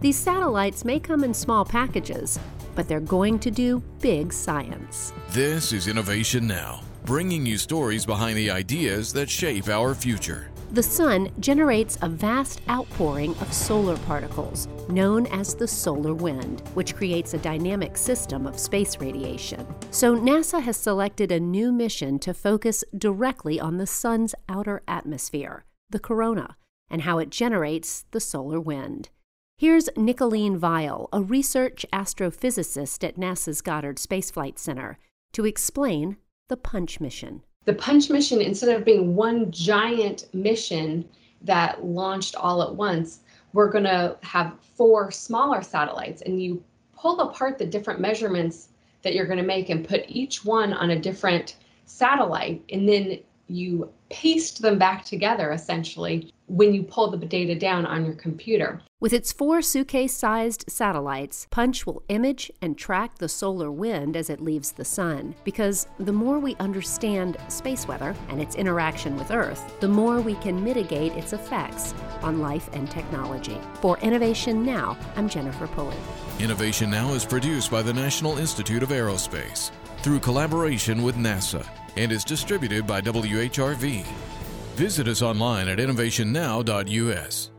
These satellites may come in small packages, but they're going to do big science. This is Innovation Now, bringing you stories behind the ideas that shape our future. The sun generates a vast outpouring of solar particles, known as the solar wind, which creates a dynamic system of space radiation. So, NASA has selected a new mission to focus directly on the sun's outer atmosphere, the corona, and how it generates the solar wind. Here's Nicholeen Viall, a research astrophysicist at NASA's Goddard Space Flight Center, to explain the PUNCH mission. The Punch mission, instead of being one giant mission that launched all at once, we're going to have four smaller satellites, and you pull apart the different measurements that you're going to make and put each one on a different satellite, and then you paste them back together essentially when you pull the data down on your computer. With its four suitcase sized satellites, Punch will image and track the solar wind as it leaves the sun. Because the more we understand space weather and its interaction with Earth, the more we can mitigate its effects on life and technology. For Innovation Now, I'm Jennifer Pulley. Innovation Now is produced by the National Institute of Aerospace through collaboration with NASA and is distributed by WHRV. Visit us online at innovationnow.us.